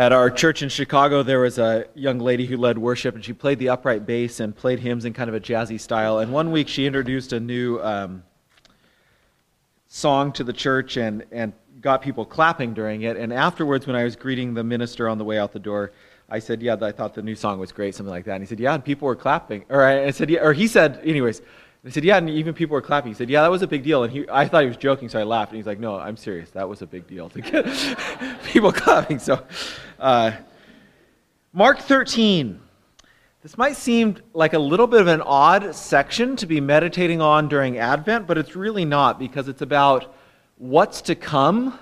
At our church in Chicago, there was a young lady who led worship, and she played the upright bass and played hymns in kind of a jazzy style. And one week, she introduced a new um, song to the church and, and got people clapping during it. And afterwards, when I was greeting the minister on the way out the door, I said, "Yeah, I thought the new song was great," something like that. And he said, "Yeah," and people were clapping. Or I said, "Yeah," or he said, anyways. I said, yeah, and even people were clapping. He said, yeah, that was a big deal. And he, I thought he was joking, so I laughed. And he's like, no, I'm serious. That was a big deal to get people clapping. So, uh, Mark 13. This might seem like a little bit of an odd section to be meditating on during Advent, but it's really not because it's about what's to come.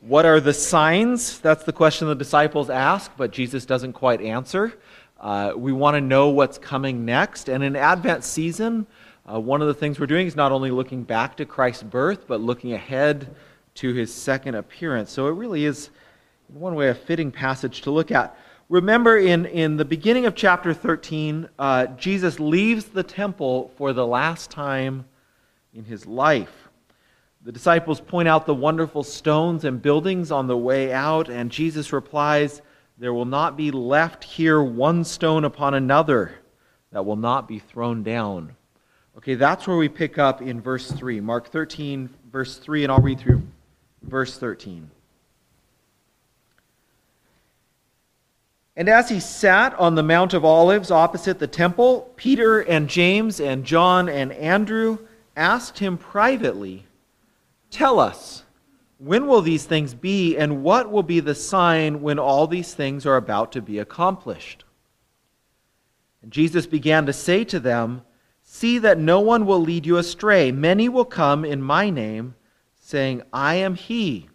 What are the signs? That's the question the disciples ask, but Jesus doesn't quite answer. Uh, we want to know what's coming next. And in Advent season, uh, one of the things we're doing is not only looking back to Christ's birth, but looking ahead to his second appearance. So it really is, in one way, a fitting passage to look at. Remember, in, in the beginning of chapter 13, uh, Jesus leaves the temple for the last time in his life. The disciples point out the wonderful stones and buildings on the way out, and Jesus replies, There will not be left here one stone upon another that will not be thrown down. Okay, that's where we pick up in verse 3. Mark 13, verse 3, and I'll read through verse 13. And as he sat on the Mount of Olives opposite the temple, Peter and James and John and Andrew asked him privately, Tell us, when will these things be, and what will be the sign when all these things are about to be accomplished? And Jesus began to say to them, See that no one will lead you astray. Many will come in my name, saying, I am he,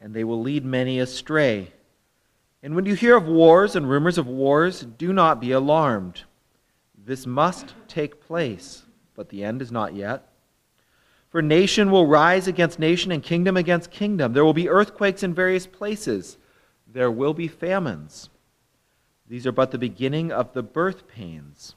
and they will lead many astray. And when you hear of wars and rumors of wars, do not be alarmed. This must take place, but the end is not yet. For nation will rise against nation and kingdom against kingdom. There will be earthquakes in various places. There will be famines. These are but the beginning of the birth pains.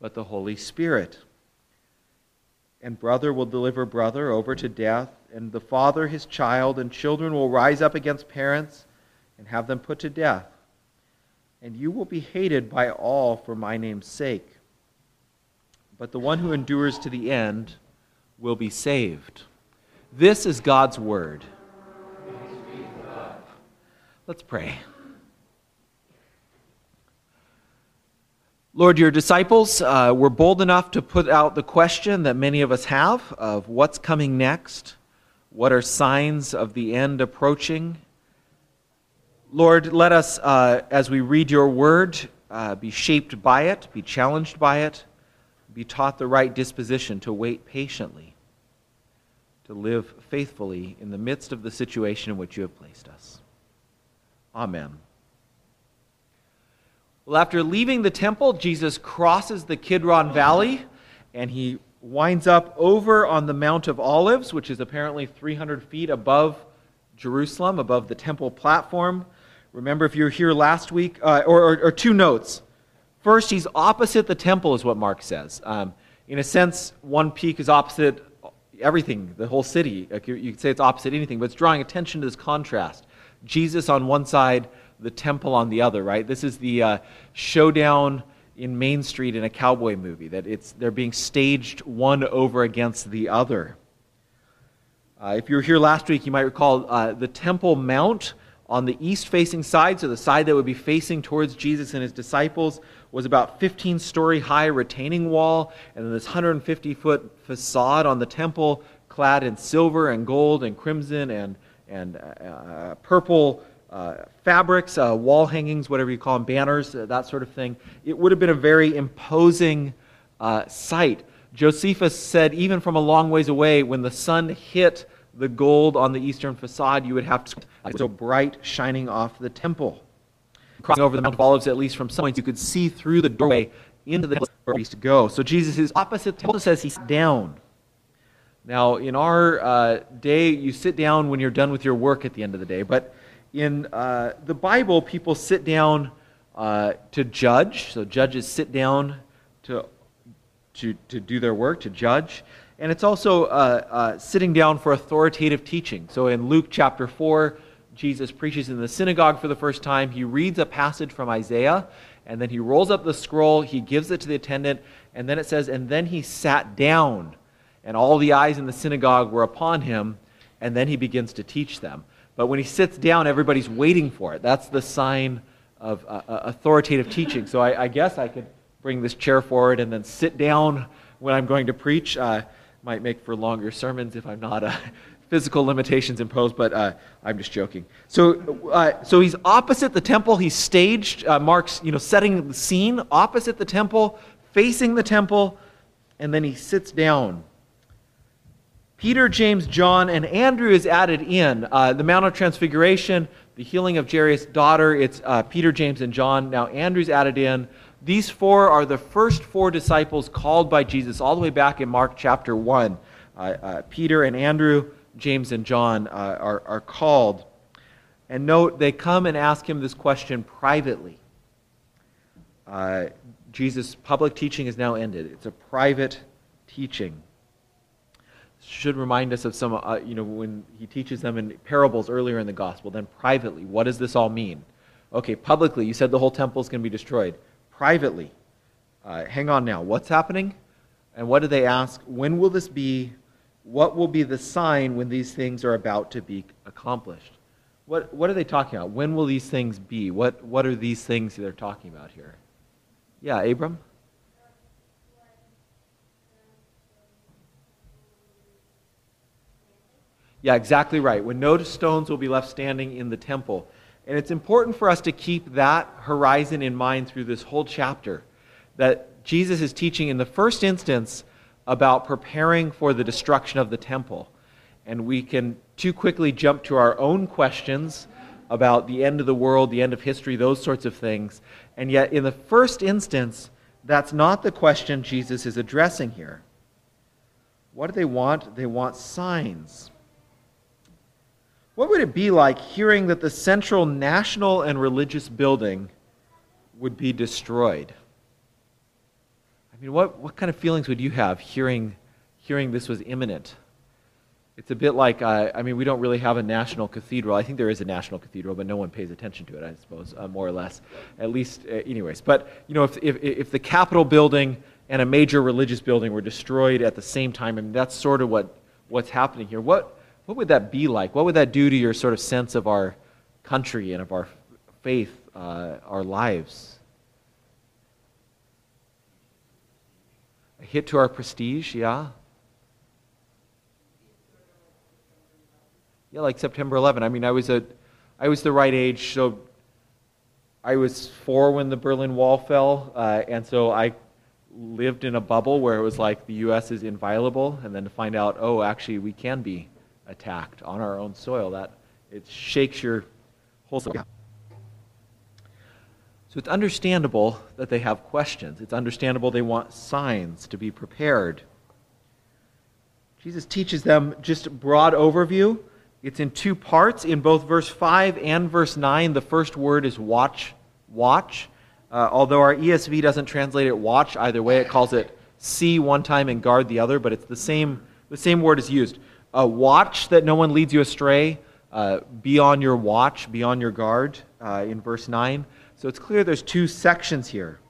but the Holy Spirit. And brother will deliver brother over to death, and the father his child, and children will rise up against parents and have them put to death. And you will be hated by all for my name's sake. But the one who endures to the end will be saved. This is God's word. Let's pray. Lord, your disciples uh, were bold enough to put out the question that many of us have of what's coming next? What are signs of the end approaching? Lord, let us, uh, as we read your word, uh, be shaped by it, be challenged by it, be taught the right disposition to wait patiently, to live faithfully in the midst of the situation in which you have placed us. Amen. Well, after leaving the temple, Jesus crosses the Kidron Valley and he winds up over on the Mount of Olives, which is apparently 300 feet above Jerusalem, above the temple platform. Remember, if you were here last week, uh, or, or, or, two notes. First, he's opposite the temple, is what Mark says. Um, in a sense, one peak is opposite everything, the whole city. You could say it's opposite anything, but it's drawing attention to this contrast. Jesus on one side, the temple on the other, right? This is the uh, showdown in Main Street in a cowboy movie, that it's, they're being staged one over against the other. Uh, if you were here last week, you might recall uh, the Temple Mount on the east facing side, so the side that would be facing towards Jesus and his disciples, was about 15 story high retaining wall, and then this 150 foot facade on the temple, clad in silver and gold and crimson and, and uh, uh purple fabrics, uh, wall hangings, whatever you call them, banners, uh, that sort of thing. It would have been a very imposing uh, sight. Josephus said, even from a long ways away, when the sun hit the gold on the eastern facade, you would have to, so bright shining off the temple. crossing over the Mount of Olives, at least from some points, you could see through the doorway into the temple where he used to go. So Jesus is opposite the temple, says he's down. Now, in our uh, day, you sit down when you're done with your work at the end of the day, but in uh, the Bible, people sit down uh, to judge. So judges sit down to, to, to do their work, to judge. And it's also uh, uh, sitting down for authoritative teaching. So in Luke chapter 4, Jesus preaches in the synagogue for the first time. He reads a passage from Isaiah, and then he rolls up the scroll, he gives it to the attendant, and then it says, And then he sat down, and all the eyes in the synagogue were upon him, and then he begins to teach them. But when he sits down, everybody's waiting for it. That's the sign of uh, uh authoritative teaching. So I, I, guess I could bring this chair forward and then sit down when I'm going to preach. Uh, might make for longer sermons if I'm not uh, physical limitations imposed, but uh, I'm just joking. So, uh, so he's opposite the temple. He's staged, uh, Mark's, you know, setting the scene opposite the temple, facing the temple, and then he sits down. Peter, James, John, and Andrew is added in. Uh, the Mount of Transfiguration, the healing of Jairus' daughter, it's uh, Peter, James, and John. Now Andrew's added in. These four are the first four disciples called by Jesus all the way back in Mark chapter 1. Uh, Peter and Andrew, James and John uh, are, are called. And note, they come and ask him this question privately. Uh, Jesus' public teaching is now ended. It's a private teaching. Should remind us of some, uh, you know, when he teaches them in parables earlier in the gospel. Then privately, what does this all mean? Okay, publicly, you said the whole temple is going to be destroyed. Privately, uh, hang on now. What's happening? And what do they ask? When will this be? What will be the sign when these things are about to be accomplished? What, what are they talking about? When will these things be? What, what are these things they're talking about here? Yeah, Abram? Yeah, exactly right. When no stones will be left standing in the temple. And it's important for us to keep that horizon in mind through this whole chapter. That Jesus is teaching in the first instance about preparing for the destruction of the temple. And we can too quickly jump to our own questions about the end of the world, the end of history, those sorts of things. And yet, in the first instance, that's not the question Jesus is addressing here. What do they want? They want signs. What would it be like hearing that the central national and religious building would be destroyed? I mean, what, what kind of feelings would you have hearing, hearing this was imminent? It's a bit like, uh, I mean, we don't really have a national cathedral. I think there is a national cathedral, but no one pays attention to it, I suppose, uh, more or less. At least, uh, anyways. But, you know, if, if, if the Capitol building and a major religious building were destroyed at the same time, I mean, that's sort of what, what's happening here. What, what would that be like? What would that do to your sort of sense of our country and of our faith, uh, our lives? A hit to our prestige, yeah. Yeah, like September 11. I mean, I was a, I was the right age, so I was four when the Berlin Wall fell, uh, and so I lived in a bubble where it was like the U.S. is inviolable, and then to find out, oh, actually, we can be attacked on our own soil. That it shakes your whole. Yeah. So it's understandable that they have questions. It's understandable they want signs to be prepared. Jesus teaches them just a broad overview. It's in two parts. In both verse 5 and verse 9, the first word is watch. Watch. Uh, although our ESV doesn't translate it watch either way, it calls it see one time and guard the other, but it's the same, the same word is used. Uh, watch that no one leads you astray. Uh, be on your watch, be on your guard uh, in verse 9. So it's clear there's two sections here.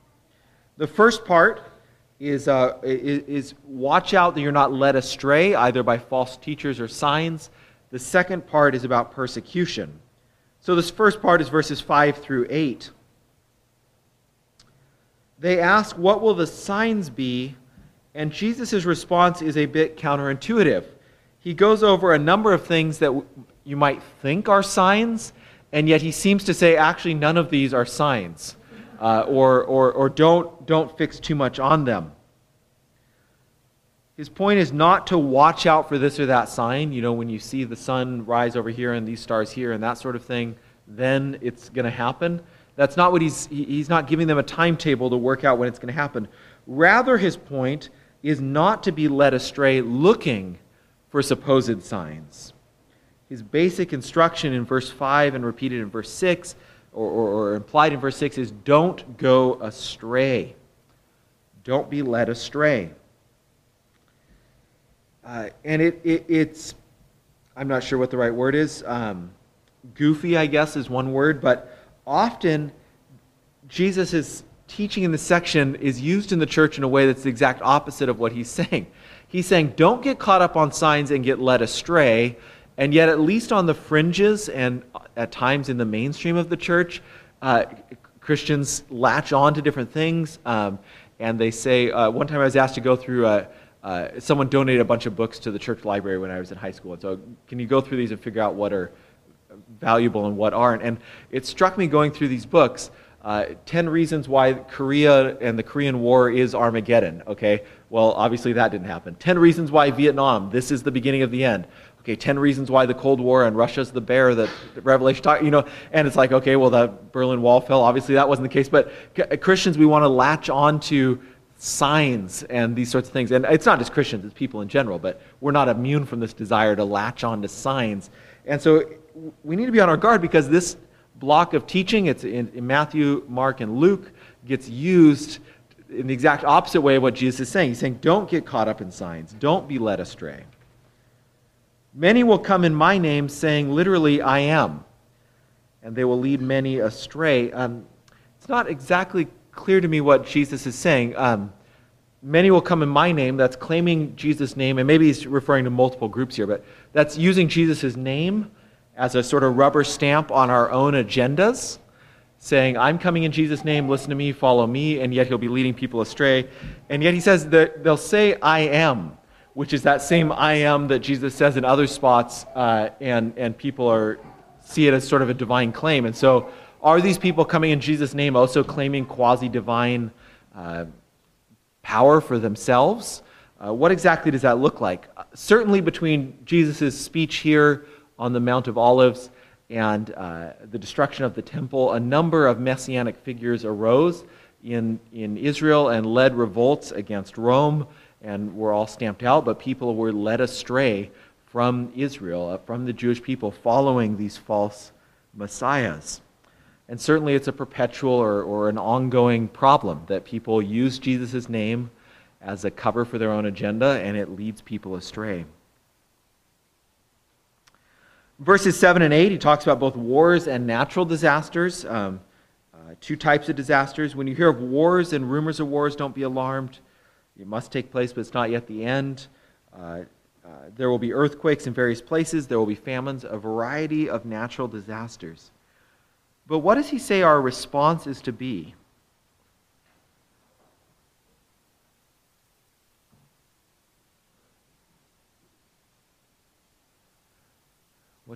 The first part is, uh, is, is watch out that you're not led astray either by false teachers or signs. The second part is about persecution. So this first part is verses 5 through 8. They ask, What will the signs be? And Jesus' response is a bit counterintuitive. He goes over a number of things that you might think are signs, and yet he seems to say actually none of these are signs uh, or, or, or don't, don't fix too much on them. His point is not to watch out for this or that sign. You know when you see the sun rise over here and these stars here and that sort of thing then it's going to happen. That's not what he's, he's not giving them a timetable to work out when it's going to happen. Rather, his point is not to be led astray looking for supposed signs. His basic instruction in verse 5 and repeated in verse 6, or, or, or implied in verse 6, is don't go astray. Don't be led astray. Uh, and it, it, it's, I'm not sure what the right word is. Um, goofy, I guess, is one word, but often Jesus' teaching in the section is used in the church in a way that's the exact opposite of what he's saying. He's saying, don't get caught up on signs and get led astray. And yet, at least on the fringes and at times in the mainstream of the church, uh, Christians latch on to different things. Um, and they say, uh, one time I was asked to go through a, uh, someone donated a bunch of books to the church library when I was in high school. And so, can you go through these and figure out what are valuable and what aren't? And it struck me going through these books uh, 10 reasons why Korea and the Korean War is Armageddon. Okay, well, obviously that didn't happen. 10 reasons why Vietnam, this is the beginning of the end. Okay, 10 reasons why the Cold War and Russia's the bear that Revelation talk, you know, and it's like, okay, well, the Berlin Wall fell. Obviously that wasn't the case. But Christians, we want to latch on to signs and these sorts of things. And it's not just Christians, it's people in general, but we're not immune from this desire to latch on to signs. And so we need to be on our guard because this block of teaching, it's in, in Matthew, Mark, and Luke, gets used in the exact opposite way of what Jesus is saying. He's saying, don't get caught up in signs, don't be led astray. Many will come in my name, saying, literally, I am, and they will lead many astray. Um, it's not exactly clear to me what Jesus is saying. Um, many will come in my name, that's claiming Jesus' name, and maybe he's referring to multiple groups here, but that's using Jesus' name as a sort of rubber stamp on our own agendas, saying, I'm coming in Jesus' name, listen to me, follow me, and yet he'll be leading people astray. And yet he says that they'll say, I am, which is that same I am that Jesus says in other spots, uh, and, and people are, see it as sort of a divine claim. And so, are these people coming in Jesus' name also claiming quasi divine uh, power for themselves? Uh, what exactly does that look like? Uh, certainly, between Jesus' speech here, on the Mount of Olives and uh, the destruction of the temple, a number of messianic figures arose in, in Israel and led revolts against Rome and were all stamped out, but people were led astray from Israel, uh, from the Jewish people, following these false messiahs. And certainly it's a perpetual or, or an ongoing problem that people use Jesus' name as a cover for their own agenda and it leads people astray. Verses 7 and 8, he talks about both wars and natural disasters, um, uh, two types of disasters. When you hear of wars and rumors of wars, don't be alarmed. It must take place, but it's not yet the end. Uh, uh, there will be earthquakes in various places, there will be famines, a variety of natural disasters. But what does he say our response is to be?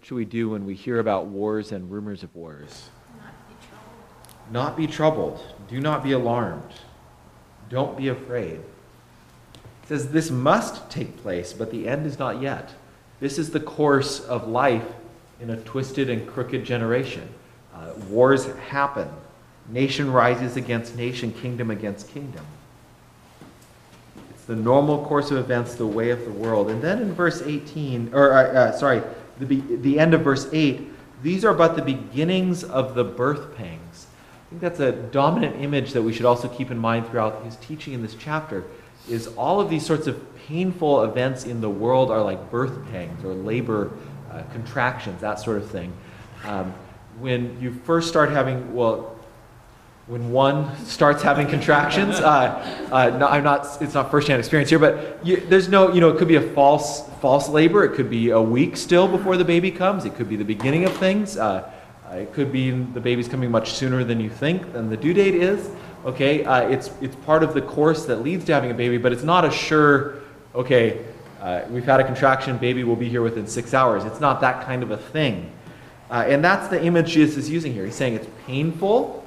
What should we do when we hear about wars and rumors of wars? Not be troubled. Do not be alarmed. Don't be afraid. It says this must take place, but the end is not yet. This is the course of life in a twisted and crooked generation. Uh, wars happen. Nation rises against nation, kingdom against kingdom. It's the normal course of events, the way of the world. And then in verse 18, or uh, uh, sorry, the, be, the end of verse 8, these are but the beginnings of the birth pangs. I think that's a dominant image that we should also keep in mind throughout his teaching in this chapter is all of these sorts of painful events in the world are like birth pangs or labor uh, contractions, that sort of thing. Um, when you first start having, well, when one starts having contractions. Uh, uh, no, I'm not. It's not firsthand experience here, but you, there's no. You know, it could be a false false labor. It could be a week still before the baby comes. It could be the beginning of things. Uh, it could be the baby's coming much sooner than you think than the due date is. Okay, uh, it's it's part of the course that leads to having a baby, but it's not a sure. Okay, uh, we've had a contraction. Baby will be here within six hours. It's not that kind of a thing. Uh, and that's the image Jesus is using here. He's saying it's painful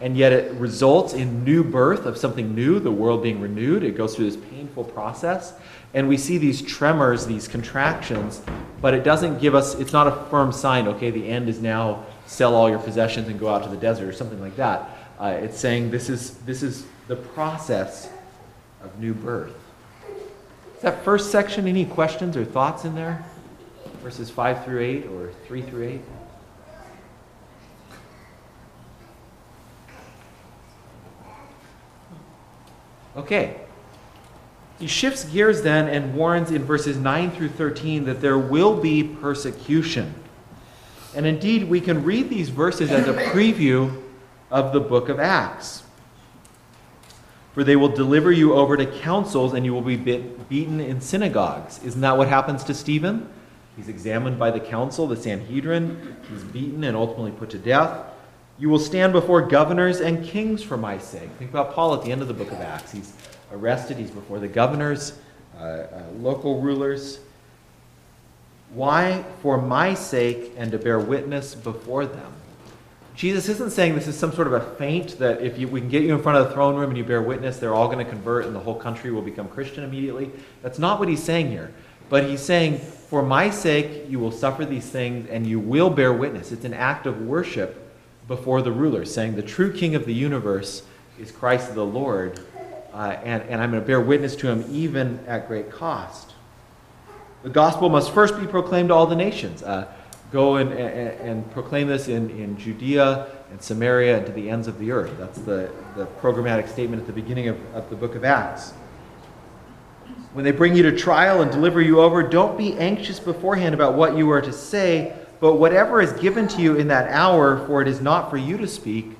and yet it results in new birth of something new, the world being renewed. It goes through this painful process. And we see these tremors, these contractions, but it doesn't give us, it's not a firm sign, okay, the end is now sell all your possessions and go out to the desert or something like that. Uh, it's saying this is, this is the process of new birth. Is that first section, any questions or thoughts in there? Verses 5 through 8 or 3 through 8? Okay. He shifts gears then and warns in verses 9 through 13 that there will be persecution. And indeed, we can read these verses as a preview of the book of Acts. For they will deliver you over to councils and you will be bit, beaten in synagogues. Isn't that what happens to Stephen? He's examined by the council, the Sanhedrin. He's beaten and ultimately put to death. You will stand before governors and kings for my sake. Think about Paul at the end of the book of Acts. He's arrested, he's before the governors, uh, uh, local rulers. Why? For my sake and to bear witness before them. Jesus isn't saying this is some sort of a feint that if you, we can get you in front of the throne room and you bear witness, they're all going to convert and the whole country will become Christian immediately. That's not what he's saying here. But he's saying, for my sake, you will suffer these things and you will bear witness. It's an act of worship before the ruler, saying, The true king of the universe is Christ the Lord, uh, and, and I'm going to bear witness to him even at great cost. The gospel must first be proclaimed to all the nations. Uh, go and, and, and, proclaim this in, in Judea and Samaria and to the ends of the earth. That's the, the programmatic statement at the beginning of, of the book of Acts. When they bring you to trial and deliver you over, don't be anxious beforehand about what you are to say but whatever is given to you in that hour, for it is not for you to speak,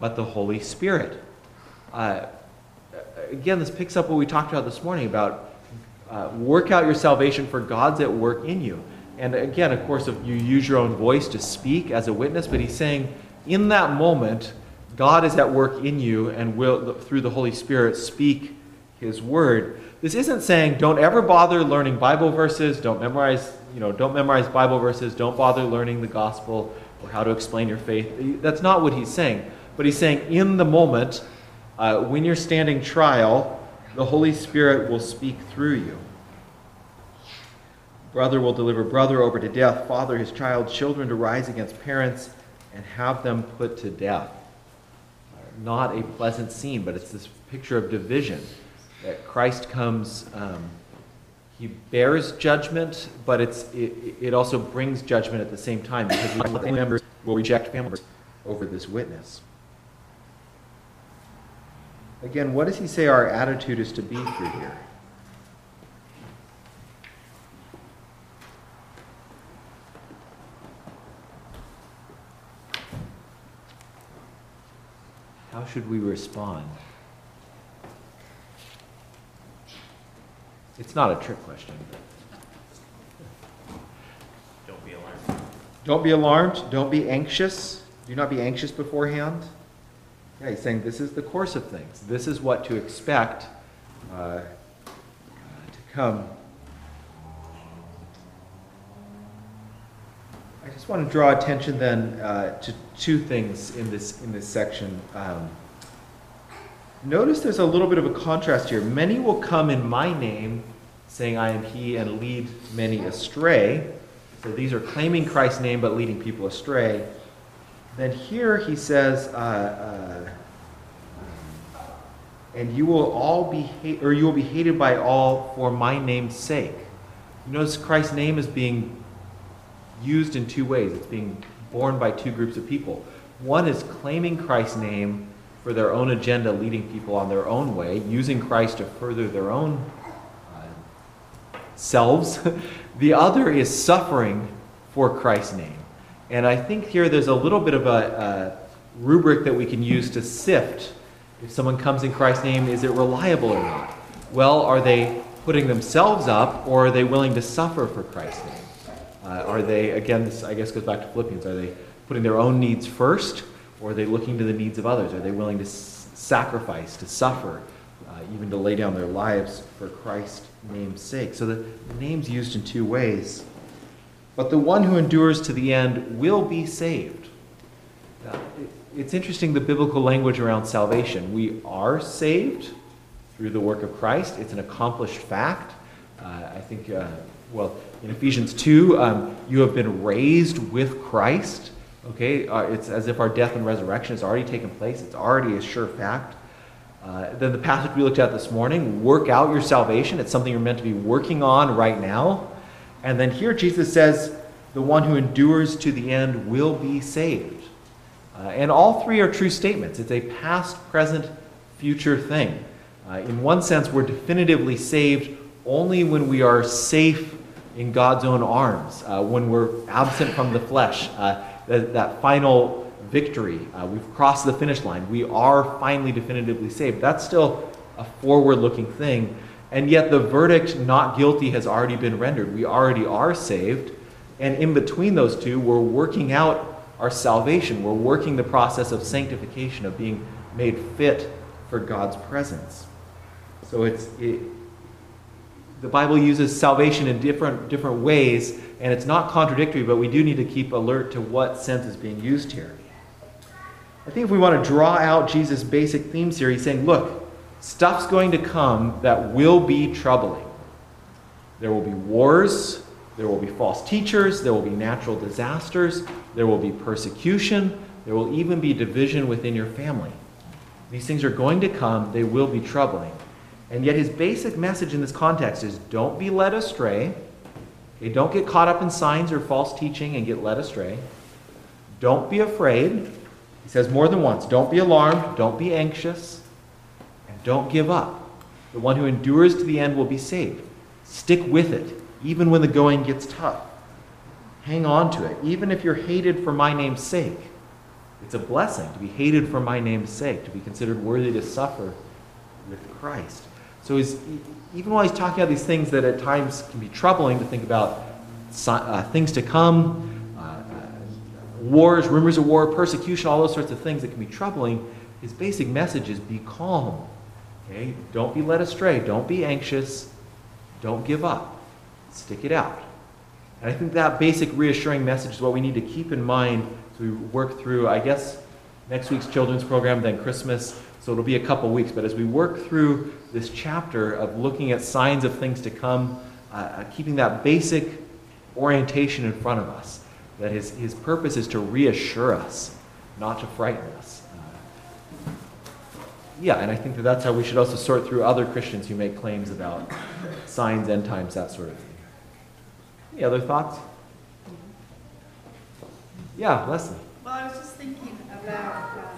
but the Holy Spirit. Uh, again, this picks up what we talked about this morning about uh, work out your salvation for God's at work in you. And again, of course, if you use your own voice to speak as a witness, but he's saying in that moment, God is at work in you and will, through the Holy Spirit, speak his word. This isn't saying don't ever bother learning Bible verses, don't memorize you know, don't memorize Bible verses, don't bother learning the gospel or how to explain your faith. That's not what he's saying. But he's saying in the moment, uh, when you're standing trial, the Holy Spirit will speak through you. Brother will deliver brother over to death, father his child, children to rise against parents and have them put to death. Not a pleasant scene, but it's this picture of division that Christ comes. Um, he bears judgment, but it's, it, it also brings judgment at the same time because family members will reject family members over this witness. Again, what does he say our attitude is to be through here? How should we respond? It's not a trick question. Don't be alarmed. Don't be alarmed. Don't be anxious. Do not be anxious beforehand. Yeah, he's saying this is the course of things. This is what to expect uh, to come. I just want to draw attention then uh, to two things in this in this section. Um, Notice there's a little bit of a contrast here. Many will come in my name, saying, I am he, and lead many astray. So these are claiming Christ's name but leading people astray. Then here he says, uh, uh, and you will all be hate, or you will be hated by all for my name's sake. You notice Christ's name is being used in two ways. It's being borne by two groups of people. One is claiming Christ's name for their own agenda, leading people on their own way, using Christ to further their own uh, selves. the other is suffering for Christ's name. And I think here there's a little bit of a, a rubric that we can use to sift if someone comes in Christ's name, is it reliable or not? Well, are they putting themselves up or are they willing to suffer for Christ's name? Uh, are they, again, this I guess goes back to Philippians, are they putting their own needs first or are they looking to the needs of others? Are they willing to sacrifice, to suffer, uh, even to lay down their lives for Christ's name's sake? So the name's used in two ways. But the one who endures to the end will be saved. Now, it's interesting the biblical language around salvation. We are saved through the work of Christ, it's an accomplished fact. Uh, I think, uh, well, in Ephesians 2, um, you have been raised with Christ Okay, uh, it's as if our death and resurrection has already taken place. It's already a sure fact. Uh, then the passage we looked at this morning, work out your salvation. It's something you're meant to be working on right now. And then here Jesus says, the one who endures to the end will be saved. Uh, and all three are true statements. It's a past, present, future thing. Uh, in one sense, we're definitively saved only when we are safe in God's own arms, uh, when we're absent from the flesh. That, that final victory, uh, we've crossed the finish line. We are finally definitively saved. That's still a forward looking thing. And yet, the verdict not guilty has already been rendered. We already are saved. And in between those two, we're working out our salvation. We're working the process of sanctification, of being made fit for God's presence. So it's, it, the Bible uses salvation in different, different ways, and it's not contradictory, but we do need to keep alert to what sense is being used here. I think if we want to draw out Jesus' basic themes here, he's saying, look, stuff's going to come that will be troubling. There will be wars, there will be false teachers, there will be natural disasters, there will be persecution, there will even be division within your family. These things are going to come, they will be troubling. And yet, his basic message in this context is don't be led astray. Okay, don't get caught up in signs or false teaching and get led astray. Don't be afraid. He says more than once don't be alarmed, don't be anxious, and don't give up. The one who endures to the end will be saved. Stick with it, even when the going gets tough. Hang on to it, even if you're hated for my name's sake. It's a blessing to be hated for my name's sake, to be considered worthy to suffer with Christ. So he's, even while he's talking about these things that at times can be troubling to think about uh, things to come, uh, uh, wars, rumors of war, persecution, all those sorts of things that can be troubling, his basic message is be calm. Okay? Don't be led astray. Don't be anxious. Don't give up. Stick it out. And I think that basic reassuring message is what we need to keep in mind as we work through, I guess, next week's children's program, then Christmas. So it'll be a couple weeks. But as we work through this chapter of looking at signs of things to come, uh, uh, keeping that basic orientation in front of us, that his, his purpose is to reassure us, not to frighten us. Uh, yeah, and I think that that's how we should also sort through other Christians who make claims about signs, end times, that sort of thing. Any other thoughts? Yeah, Leslie. Well, I was just thinking about the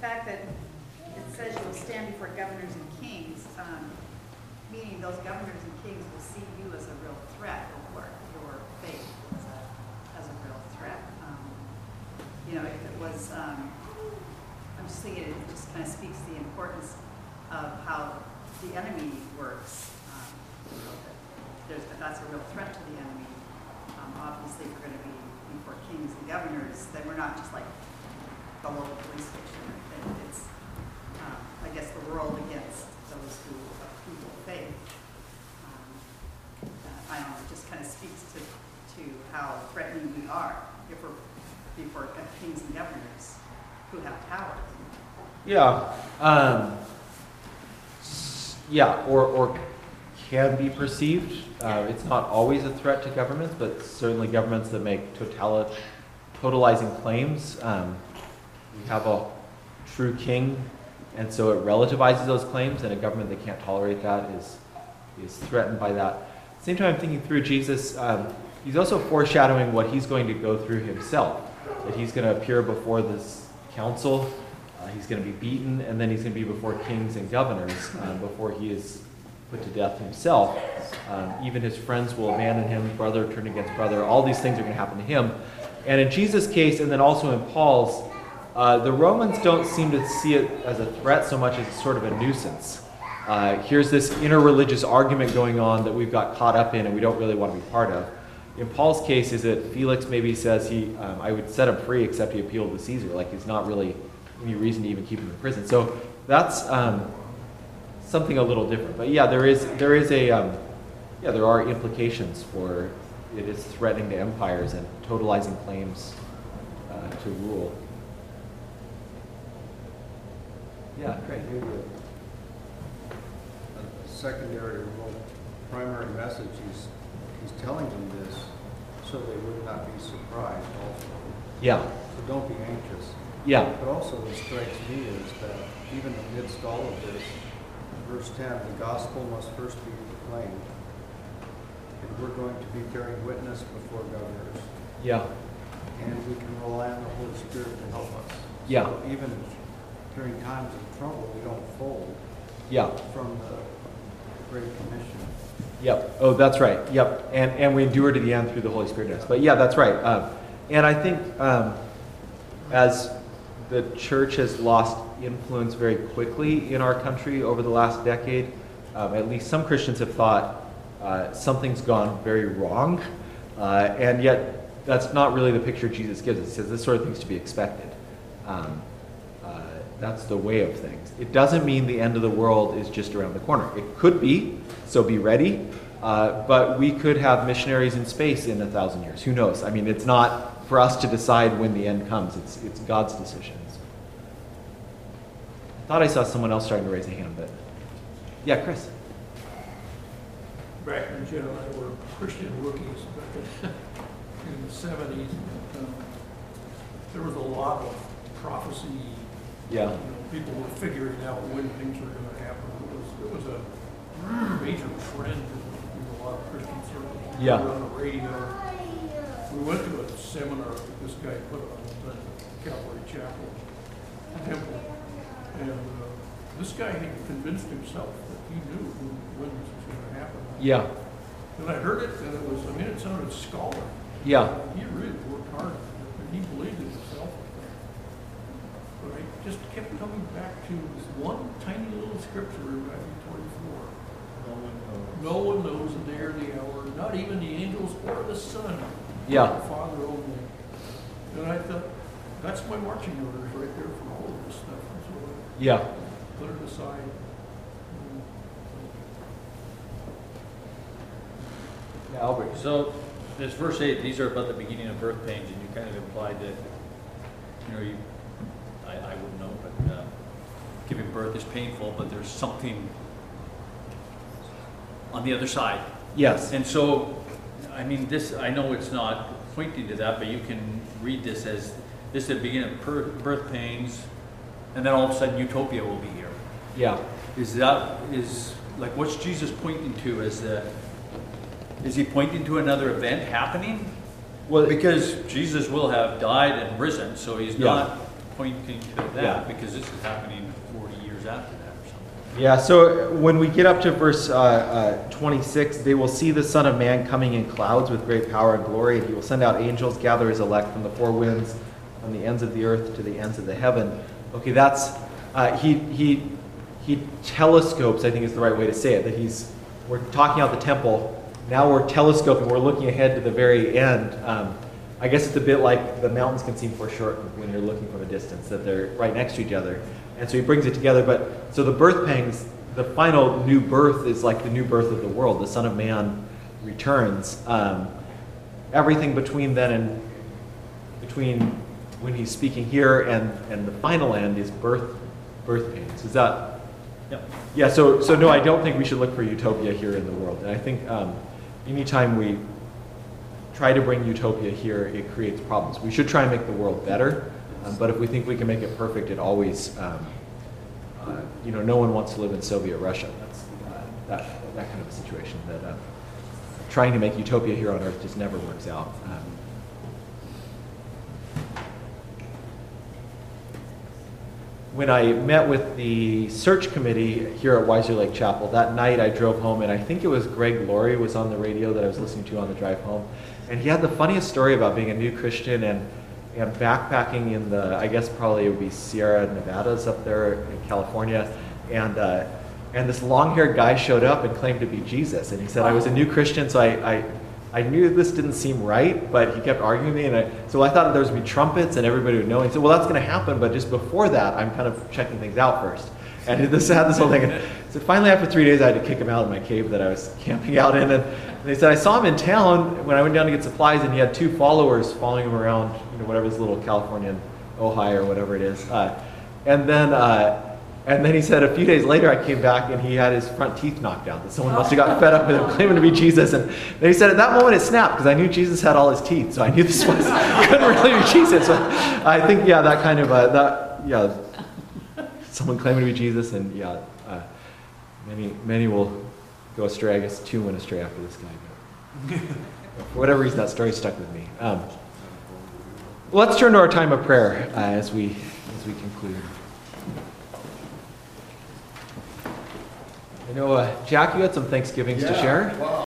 fact that it says you will stand before governors and kings, um, meaning those governors and kings will see you as a real threat or your faith as a, as a real threat. Um, you know, if it was, um, I'm just thinking it just kind of speaks the importance of how the enemy works. Um, that's a real threat to the enemy. Um, obviously, we're going to be before kings and governors, then we're not just like the local police station. It, it's, um, I guess, the world against those who who will faith. Um, uh, I don't know, it just kind of speaks to, to how threatening we are if we're before kings and governors who have power. Yeah. Um, yeah, or, or can be perceived. Uh, it's not always a threat to governments, but certainly governments that make totali- totalizing claims. Um, we have a true king, and so it relativizes those claims, and a government that can't tolerate that is, is threatened by that. At the same time, I'm thinking through Jesus, um, he's also foreshadowing what he's going to go through himself. That he's going to appear before this council, uh, he's going to be beaten, and then he's going to be before kings and governors uh, before he is put to death himself. Um, even his friends will abandon him, brother turn against brother. All these things are going to happen to him. And in Jesus' case, and then also in Paul's, uh, the Romans don't seem to see it as a threat so much as sort of a nuisance. Uh, here's this interreligious argument going on that we've got caught up in and we don't really want to be part of. In Paul's case, is that Felix maybe says he, um, I would set him free except he appealed to Caesar. Like he's not really any reason to even keep him in prison. So that's um, something a little different. But yeah, there is there is a um, yeah there are implications for it is threatening to empires and totalizing claims uh, to rule. Yeah, great. secondary role, primary message, he's, he's telling them this so they would not be surprised also. Yeah. So don't be anxious. Yeah. But also what strikes me is that even amidst all of this, verse 10, the gospel must first be proclaimed. And we're going to be bearing witness before governors. Yeah. And we can rely on the Holy Spirit to help us. Yeah. So even during times of trouble, we don't fold Yeah. from the Great Commission. Yep. Oh, that's right. Yep. And and we endure to the end through the Holy Spirit us. But yeah, that's right. Um, and I think um, as the church has lost influence very quickly in our country over the last decade, um, at least some Christians have thought uh, something's gone very wrong, uh, and yet that's not really the picture Jesus gives us. He says this sort of thing's to be expected. Um, that's the way of things. It doesn't mean the end of the world is just around the corner. It could be, so be ready. Uh, but we could have missionaries in space in a thousand years. Who knows? I mean, it's not for us to decide when the end comes. It's it's God's decisions. I thought I saw someone else starting to raise a hand, but yeah, Chris. back when Jen and I were Christian rookies in, the seventies, um, there was a lot of prophecy. Yeah. People were figuring out when things were gonna happen. It was, it was a major trend in a lot of Christian circles. We Yeah. were On the radio. We went to a seminar that this guy put on at Calvary Chapel Temple. And, uh, this guy had convinced himself that he knew when, this was gonna happen. Yeah. And I heard it, and it was, I mean, it sounded scholar. Yeah. He really worked hard, and he believed himself. But I just kept coming back to this one tiny little scripture in Matthew twenty-four. No one knows the day or the hour, not even the angels or the Son. Yeah. The Father only. And I thought, that's my marching orders right there for all of this stuff, and so I Yeah. put it aside. Yeah, Albert. So, this verse eight, these are about the beginning of birth pains, and you kind of implied that, you know, you, I, I wouldn't know, but, uh, giving birth is painful, but there's something on the other side. Yes. And so, I mean, this, I know it's not pointing to that, but you can read this as, this is the beginning of per- birth pains, and then all of a sudden utopia will be here. Yeah. Is that, is, like, what's Jesus pointing to as the, is he pointing to another event happening? Well, Because Jesus will have died and risen, so he's Yeah. not pointing to Yeah. that, because this is happening after that or something. Yeah, so when we get up to verse uh, uh, 26, they will see the Son of Man coming in clouds with great power and glory, and he will send out angels, gather his elect from the four winds, from the ends of the earth to the ends of the heaven. Okay, that's, uh, he, he, he telescopes, I think is the right way to say it, that he's, we're talking out the temple, now we're telescoping, we're looking ahead to the very end. Um, I guess it's a bit like the mountains can seem foreshortened when you're looking from a distance, that they're right next to each other. And so he brings it together. But so the birth pangs, the final new birth is like the new birth of the world. The Son of Man returns. Um, everything between then and between when he's speaking here and, and the final end is birth birth pains. Is that Yep. yeah, so, so no, I don't think we should look for utopia here in the world. And I think um, anytime we try to bring utopia here, it creates problems. We should try and make the world better, um, but if we think we can make it perfect, it always, um, uh, you know, no one wants to live in Soviet Russia. That's uh, that, that kind of a situation that uh, trying to make utopia here on Earth just never works out. Um, when I met with the search committee here at Wiser Lake Chapel, that night I drove home, and I think it was Greg Laurie was on the radio that I was listening to on the drive home, and he had the funniest story about being a new Christian and and backpacking in the I guess probably it would be Sierra Nevadas up there in California, and uh, and this long-haired guy showed up and claimed to be Jesus, and he said I was a new Christian, so I. I I knew this didn't seem right, but he kept arguing with me, and I, so I thought there was going to be trumpets and everybody would know. He said, "Well, that's going to happen, but just before that, I'm kind of checking things out first. And this had this whole thing. And so finally, after three days, I had to kick him out of my cave that I was camping out in. And, and they said I saw him in town when I went down to get supplies, and he had two followers following him around, whatever this little Californian Ojai or whatever it is. Uh, and then uh, And then he said a few days later, I came back and he had his front teeth knocked out. That someone must have got fed up with him claiming to be Jesus. And then he said at that moment it snapped because I knew Jesus had all his teeth, so I knew this was couldn't really be Jesus. So I think yeah, that kind of uh, that yeah, someone claiming to be Jesus, and yeah, uh, many many will go astray. I guess two went astray after this guy. But for whatever reason, that story stuck with me. Um, let's turn to our time of prayer uh, as we as we conclude. I know, uh, Jack, you had some Thanksgivings to share. Wow.